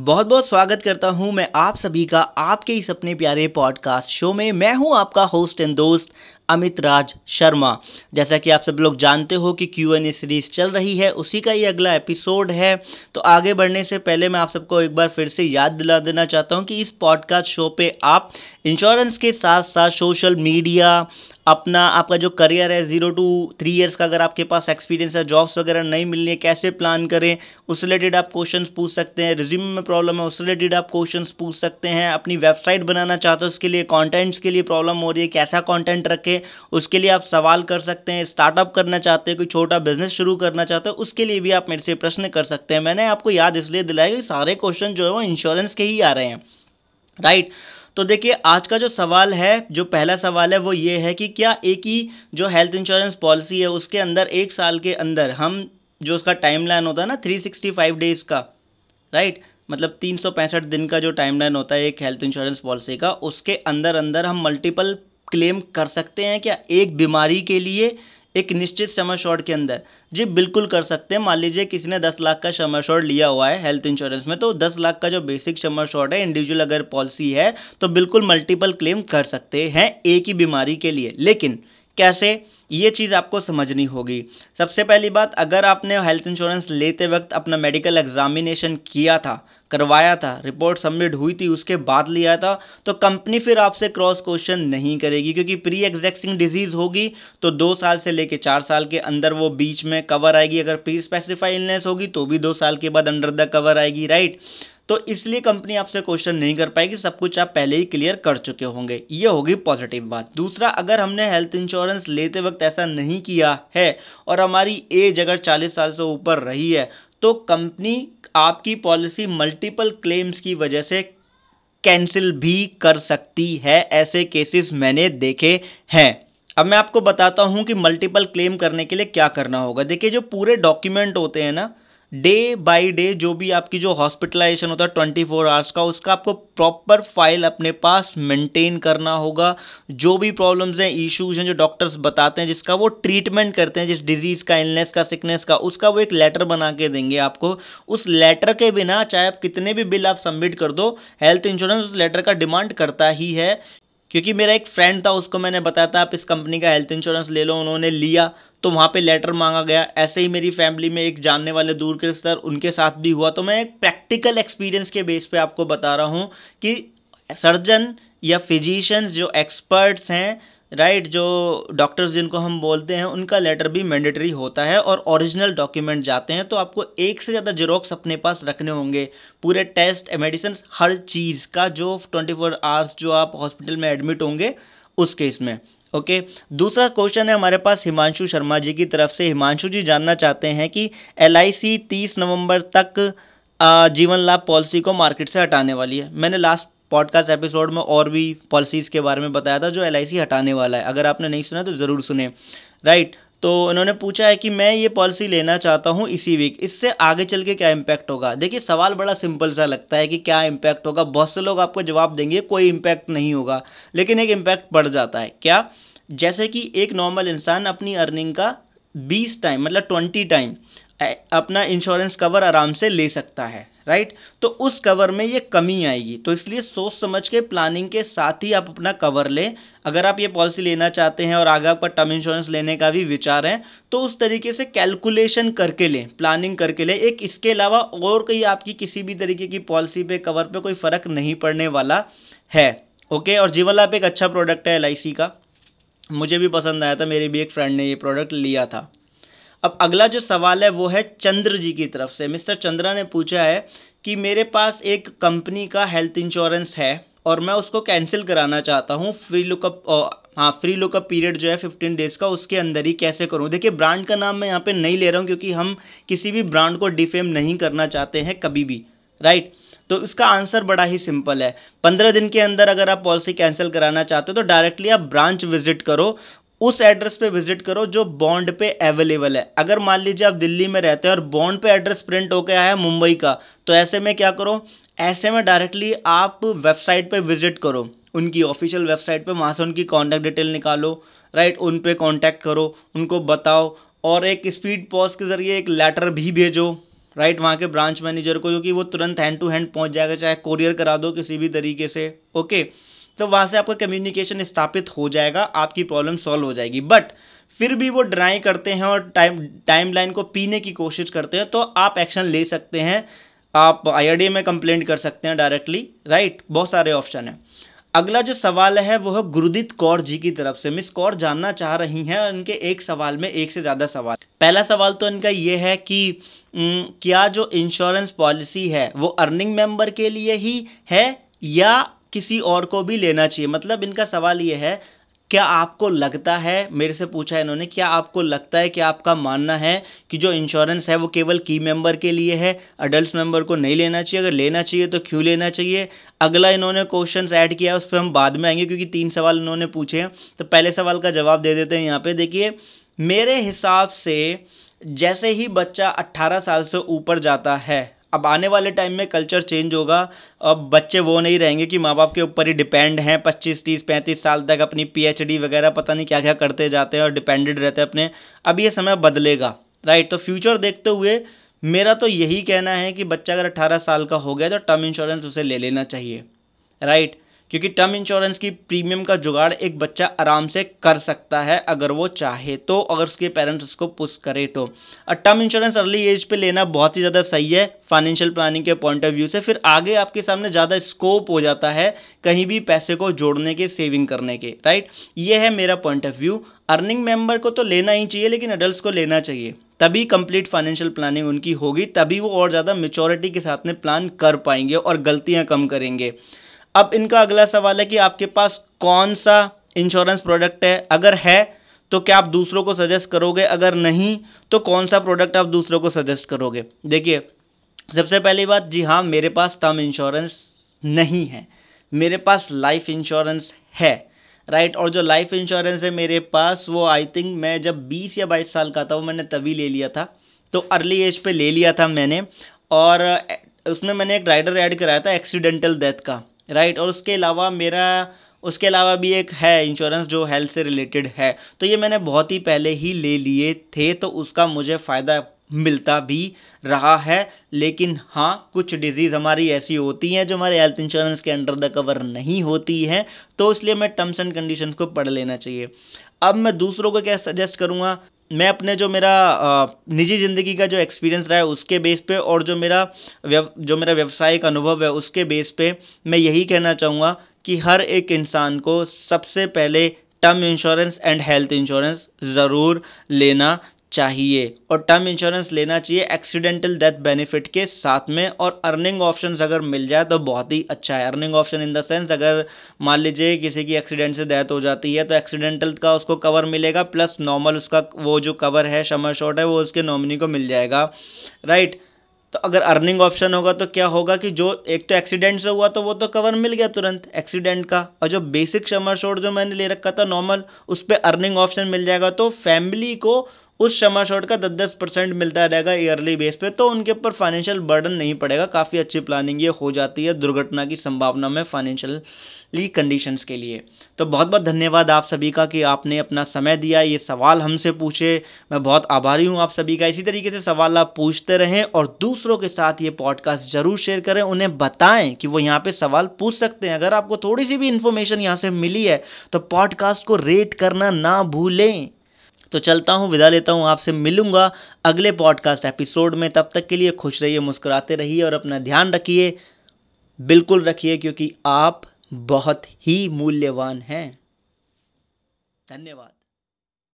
बहुत बहुत स्वागत करता हूँ मैं आप सभी का आपके इस अपने प्यारे पॉडकास्ट शो में। मैं हूँ आपका होस्ट एंड दोस्त अमित राज शर्मा। जैसा कि आप सब लोग जानते हो कि क्यू एन ए सीरीज़ चल रही है, उसी का ये अगला एपिसोड है। तो आगे बढ़ने से पहले मैं आप सबको एक बार फिर से याद दिला देना चाहता हूँ कि इस पॉडकास्ट शो पे आप इंश्योरेंस के साथ साथ सोशल मीडिया अपना आपका जो करियर है ज़ीरो टू थ्री इयर्स का अगर आपके पास एक्सपीरियंस है जॉब्स वगैरह नहीं मिलनी है, कैसे प्लान करें, उस रिलेटेड आप क्वेश्चन पूछ सकते हैं रिज्यूम में प्रॉब्लम है, उस रिलेटेड आप क्वेश्चन पूछ सकते हैं, अपनी वेबसाइट बनाना चाहते हो, उसके लिए कॉन्टेंट्स के लिए प्रॉब्लम हो रही है, कैसा कॉन्टेंट रखें उसके लिए आप सवाल कर सकते हैं स्टार्टअप करना चाहते हैं, कोई छोटा बिज़नेस शुरू करना चाहते हो, उसके लिए भी आप मेरे से प्रश्न कर सकते हैं। मैंने आपको याद इसलिए दिलाया कि सारे क्वेश्चन जो है वो इंश्योरेंस के ही आ रहे हैं। राइट तो देखिए, आज का जो सवाल है, जो पहला सवाल है, वो ये है कि क्या एक ही जो हेल्थ इंश्योरेंस पॉलिसी है, उसके अंदर एक साल के अंदर हम जो उसका टाइम लाइन होता है ना थ्री सिक्सटी फाइव डेज़ का राइट मतलब तीन सौ पैंसठ दिन का जो टाइम लाइन होता है एक हेल्थ इंश्योरेंस पॉलिसी का, उसके अंदर अंदर हम मल्टीपल क्लेम कर सकते हैं क्या एक बीमारी के लिए एक निश्चित समय शॉर्ट के अंदर? जी, बिल्कुल कर सकते हैं। मान लीजिए किसी ने दस लाख का समय शॉर्ट लिया हुआ है हेल्थ इंश्योरेंस में तो दस लाख का जो बेसिक समय शॉर्ट है इंडिविजुअल अगर पॉलिसी है तो बिल्कुल मल्टीपल क्लेम कर सकते हैं एक ही बीमारी के लिए। लेकिन कैसे? ये चीज़ आपको समझनी होगी। सबसे पहली बात, अगर आपने हेल्थ इंश्योरेंस लेते वक्त अपना मेडिकल एग्जामिनेशन किया था, करवाया था रिपोर्ट सबमिट हुई थी, उसके बाद लिया था तो कंपनी फिर आपसे क्रॉस क्वेश्चन नहीं करेगी, क्योंकि प्री एग्जैक्सिंग डिज़ीज़ होगी तो दो साल से लेके चार साल के अंदर वो बीच में कवर आएगी। अगर प्री स्पेसिफाई इलनेस होगी तो भी दो साल के बाद अंडर द कवर आएगी राइट तो इसलिए कंपनी आपसे क्वेश्चन नहीं कर पाएगी, सब कुछ आप पहले ही क्लियर कर चुके होंगे। ये होगी पॉजिटिव बात। दूसरा, अगर हमने हेल्थ इंश्योरेंस लेते वक्त ऐसा नहीं किया है और हमारी एज अगर 40 साल से ऊपर रही है तो कंपनी आपकी पॉलिसी मल्टीपल क्लेम्स की वजह से कैंसिल भी कर सकती है, ऐसे केसेस मैंने देखे हैं। अब मैं आपको बताता हूँ कि मल्टीपल क्लेम करने के लिए क्या करना होगा। देखिए, जो पूरे डॉक्यूमेंट होते हैं ना डे बाय डे जो भी आपकी जो हॉस्पिटलाइजेशन होता है ट्वेंटी फोर आवर्स का, उसका आपको प्रॉपर फ़ाइल अपने पास मेंटेन करना होगा। जो भी प्रॉब्लम्स हैं इश्यूज़ हैं, जो डॉक्टर्स बताते हैं, जिसका वो ट्रीटमेंट करते हैं, जिस डिज़ीज़ का इलनेस का सिकनेस का, उसका वो एक लेटर बना के देंगे आपको। उस लेटर के बिना चाहे आप कितने भी बिल आप सबमिट कर दो हेल्थ इंश्योरेंस उस लेटर का डिमांड करता ही है। क्योंकि मेरा एक फ्रेंड था, उसको मैंने बताया था, आप इस कंपनी का हेल्थ इंश्योरेंस ले लो, उन्होंने लिया तो वहाँ पे लेटर मांगा गया। ऐसे ही मेरी फैमिली में एक जानने वाले दूर के रिश्तेदार उनके साथ भी हुआ। तो मैं एक प्रैक्टिकल एक्सपीरियंस के बेस पे आपको बता रहा हूँ कि सर्जन या फिजिशियंस जो एक्सपर्ट्स हैं राइट, जो डॉक्टर्स जिनको हम बोलते हैं, उनका लेटर भी मैंडेटरी होता है और ओरिजिनल डॉक्यूमेंट जाते हैं तो आपको एक से ज़्यादा जेरोक्स अपने पास रखने होंगे। पूरे टेस्ट मेडिसिन हर चीज़ का जो ट्वेंटी फोर आवर्स जो आप हॉस्पिटल में एडमिट होंगे, उस केस में, ओके? दूसरा क्वेश्चन है हमारे पास हिमांशु शर्मा जी की तरफ़ से। हिमांशु जी जानना चाहते हैं कि एल आई सी तीस नवंबर तक जीवन लाभ पॉलिसी को मार्केट से हटाने वाली है। मैंने लास्ट पॉडकास्ट एपिसोड में और भी पॉलिसीज़ के बारे में बताया था, जो एलआईसी हटाने वाला है। अगर आपने नहीं सुना तो ज़रूर सुने। राइट तो उन्होंने पूछा है कि मैं ये पॉलिसी लेना चाहता हूँ इसी वीक इससे आगे चल के क्या इम्पैक्ट होगा? देखिए, सवाल बड़ा सिंपल सा लगता है कि क्या इम्पैक्ट होगा? बहुत से लोग आपको जवाब देंगे, कोई इम्पैक्ट नहीं होगा। लेकिन एक इम्पैक्ट बढ़ जाता है। क्या? जैसे कि एक नॉर्मल इंसान अपनी अर्निंग का बीस टाइम मतलब ट्वेंटी टाइम अपना इंश्योरेंस कवर आराम से ले सकता है राइट तो उस कवर में ये कमी आएगी। तो इसलिए सोच समझ के प्लानिंग के साथ ही आप अपना कवर लें। अगर आप ये पॉलिसी लेना चाहते हैं और आगे आपका टर्म इंश्योरेंस लेने का भी विचार है तो उस तरीके से कैलकुलेशन करके लें प्लानिंग करके लें। एक इसके अलावा और कहीं आपकी किसी भी तरीके की पॉलिसी पे कवर पे कोई फ़र्क नहीं पड़ने वाला है ओके और जीवन लाभ एक अच्छा प्रोडक्ट है LIC का। मुझे भी पसंद आया था, मेरे भी एक फ्रेंड ने ये प्रोडक्ट लिया था। अब अगला जो सवाल है, वो है चंद्र जी की तरफ़ से। मिस्टर चंद्रा ने पूछा है कि मेरे पास एक कंपनी का हेल्थ इंश्योरेंस है और मैं उसको कैंसिल कराना चाहता हूँ। फ्री लुकअप हाँ फ्री लुकअप पीरियड जो है फिफ्टीन डेज़ का, उसके अंदर ही कैसे करूँ? देखिए, ब्रांड का नाम मैं यहाँ पे नहीं ले रहा हूँ क्योंकि हम किसी भी ब्रांड को डिफेम नहीं करना चाहते हैं कभी भी, राइट? तो इसका आंसर बड़ा ही सिंपल है। पंद्रह दिन के अंदर अगर आप पॉलिसी कैंसिल कराना चाहते हो तो डायरेक्टली आप ब्रांच विज़िट करो उस एड्रेस पे विज़िट करो जो बॉन्ड पे अवेलेबल है। अगर मान लीजिए आप दिल्ली में रहते हैं और बॉन्ड पे एड्रेस प्रिंट होकर आया है मुंबई का तो ऐसे में क्या करो? ऐसे में डायरेक्टली आप वेबसाइट पे विज़िट करो। उनकी ऑफिशियल वेबसाइट पे वहाँ से उनकी कॉन्टैक्ट डिटेल निकालो राइट उन पे कॉन्टैक्ट करो, उनको बताओ और एक स्पीड पॉज के ज़रिए एक लेटर भी भेजो राइट वहाँ के ब्रांच मैनेजर को क्योंकि वो तुरंत हैंड टू हैंड पहुँच जाएगा, चाहे कोरियर करा दो किसी भी तरीके से ओके तो वहाँ से आपका कम्युनिकेशन स्थापित हो जाएगा, आपकी प्रॉब्लम सॉल्व हो जाएगी। बट फिर भी वो ड्राई करते हैं और टाइम टाइम लाइन को पीने की कोशिश करते हैं तो आप एक्शन ले सकते हैं। आप आई में कंप्लेंट कर सकते हैं डायरेक्टली राइट बहुत सारे ऑप्शन हैं। अगला जो सवाल है, वो है गुरुदीत कौर जी की तरफ़ से। मिस कौर जानना चाह रही हैं और इनके एक सवाल में एक से ज़्यादा सवाल। पहला सवाल तो इनका ये है कि क्या जो इंश्योरेंस पॉलिसी है, वो अर्निंग मेंबर के लिए ही है या किसी और को भी लेना चाहिए। मतलब इनका सवाल ये है, क्या आपको लगता है, मेरे से पूछा है इन्होंने, क्या आपको लगता है कि आपका मानना है कि जो इंश्योरेंस है वो केवल की मेंबर के लिए है? अडल्ट मेंबर को नहीं लेना चाहिए, अगर लेना चाहिए तो क्यों लेना चाहिए? अगला इन्होंने क्वेश्चन ऐड किया, उस पर हम बाद में आएँगे, क्योंकि तीन सवाल इन्होंने पूछे हैं। तो पहले सवाल का जवाब दे देते हैं यहाँ पर देखिए, मेरे हिसाब से जैसे ही बच्चा 18 साल से ऊपर जाता है अब आने वाले टाइम में कल्चर चेंज होगा। अब बच्चे वो नहीं रहेंगे कि माँ बाप के ऊपर ही डिपेंड हैं। पच्चीस, तीस, पैंतीस साल तक अपनी पीएचडी वगैरह पता नहीं क्या क्या करते जाते हैं और डिपेंडेड रहते हैं अपने। अब ये समय बदलेगा राइट तो फ्यूचर देखते हुए मेरा तो यही कहना है कि बच्चा अगर अट्ठारह साल का हो गया तो टर्म इंश्योरेंस उसे ले लेना चाहिए राइट क्योंकि टर्म इंश्योरेंस की प्रीमियम का जुगाड़ एक बच्चा आराम से कर सकता है अगर वो चाहे तो अगर उसके पेरेंट्स उसको पुश करे तो। और टर्म इंश्योरेंस अर्ली एज पे लेना बहुत ही ज़्यादा सही है फाइनेंशियल प्लानिंग के पॉइंट ऑफ़ व्यू से। फिर आगे आपके सामने ज़्यादा स्कोप हो जाता है कहीं भी पैसे को जोड़ने के सेविंग करने के राइट ये है मेरा point of view earning member को तो लेना ही चाहिए, लेकिन अडल्ट को लेना चाहिए। तभी कंप्लीट फाइनेंशियल प्लानिंग उनकी होगी, तभी वो और ज़्यादा मेचोरिटी के साथ में प्लान कर पाएँगे और गलतियाँ कम करेंगे। अब इनका अगला सवाल है कि आपके पास कौन सा इंश्योरेंस प्रोडक्ट है? अगर है तो क्या आप दूसरों को सजेस्ट करोगे? अगर नहीं तो कौन सा प्रोडक्ट आप दूसरों को सजेस्ट करोगे? देखिए, सबसे पहली बात, जी हाँ मेरे पास टर्म इंश्योरेंस नहीं है। मेरे पास लाइफ इंश्योरेंस है राइट और जो लाइफ इंश्योरेंस है मेरे पास, वो आई थिंक मैं जब 20 या 22 साल का था, वो मैंने तभी ले लिया था। तो अर्ली एज पे ले लिया था मैंने। और उसमें मैंने एक राइडर ऐड कराया था एक्सीडेंटल डेथ का। राइट और उसके अलावा मेरा, उसके अलावा भी एक है इंश्योरेंस जो हेल्थ से रिलेटेड है। तो ये मैंने बहुत ही पहले ही ले लिए थे तो उसका मुझे फ़ायदा मिलता भी रहा है। लेकिन हाँ कुछ डिज़ीज़ हमारी ऐसी होती हैं जो हमारे हेल्थ इंश्योरेंस के अंडर द कवर नहीं होती हैं तो इसलिए मैं टर्म्स एंड कंडीशंस को पढ़ लेना चाहिए। अब मैं दूसरों को क्या सजेस्ट करूँगा? मैं अपने जो मेरा निजी ज़िंदगी का जो एक्सपीरियंस रहा है उसके बेस पे और जो मेरा जो मेरा व्यवसायिक अनुभव है उसके बेस पे मैं यही कहना चाहूँगा कि हर एक इंसान को सबसे पहले term insurance and health insurance ज़रूर लेना चाहिए। और टर्म इंश्योरेंस लेना चाहिए एक्सीडेंटल डेथ बेनिफिट के साथ में और अर्निंग ऑप्शन अगर मिल जाए तो बहुत ही अच्छा है। Earning option in the sense अगर मान लीजिए किसी की एक्सीडेंट से डेथ हो जाती है तो एक्सीडेंटल का उसको कवर मिलेगा प्लस नॉर्मल उसका वो जो कवर है शमर शॉट है, वो उसके नॉमिनी को मिल जाएगा। राइट तो अगर अर्निंग ऑप्शन होगा तो क्या होगा कि जो एक तो एक्सीडेंट से हुआ तो वो तो कवर मिल गया तुरंत एक्सीडेंट का। और जो बेसिक शमर शॉट जो मैंने ले रखा था नॉर्मल उस पर अर्निंग ऑप्शन मिल जाएगा तो फैमिली को उस शमा शॉट का दस दस परसेंट मिलता रहेगा ईयरली बेस पे तो उनके ऊपर फाइनेंशियल बर्डन नहीं पड़ेगा। काफ़ी अच्छी प्लानिंग ये हो जाती है दुर्घटना की संभावना में फाइनेंशियली कंडीशंस के लिए। तो बहुत बहुत धन्यवाद आप सभी का कि आपने अपना समय दिया, ये सवाल हमसे पूछे। मैं बहुत आभारी हूँ आप सभी का। इसी तरीके से सवाल आप पूछते रहें और दूसरों के साथ ये पॉडकास्ट ज़रूर शेयर करें। उन्हें बताएँ कि वो यहाँ पे सवाल पूछ सकते हैं। अगर आपको थोड़ी सी भी इन्फॉर्मेशन यहाँ से मिली है तो पॉडकास्ट को रेट करना ना भूलें। तो चलता हूँ, विदा लेता हूँ, आपसे मिलूँगा अगले पॉडकास्ट एपिसोड में। तब तक के लिए खुश रहिए, मुस्कुराते रहिए और अपना ध्यान रखिए। बिल्कुल रखिए, क्योंकि आप बहुत ही मूल्यवान हैं। धन्यवाद।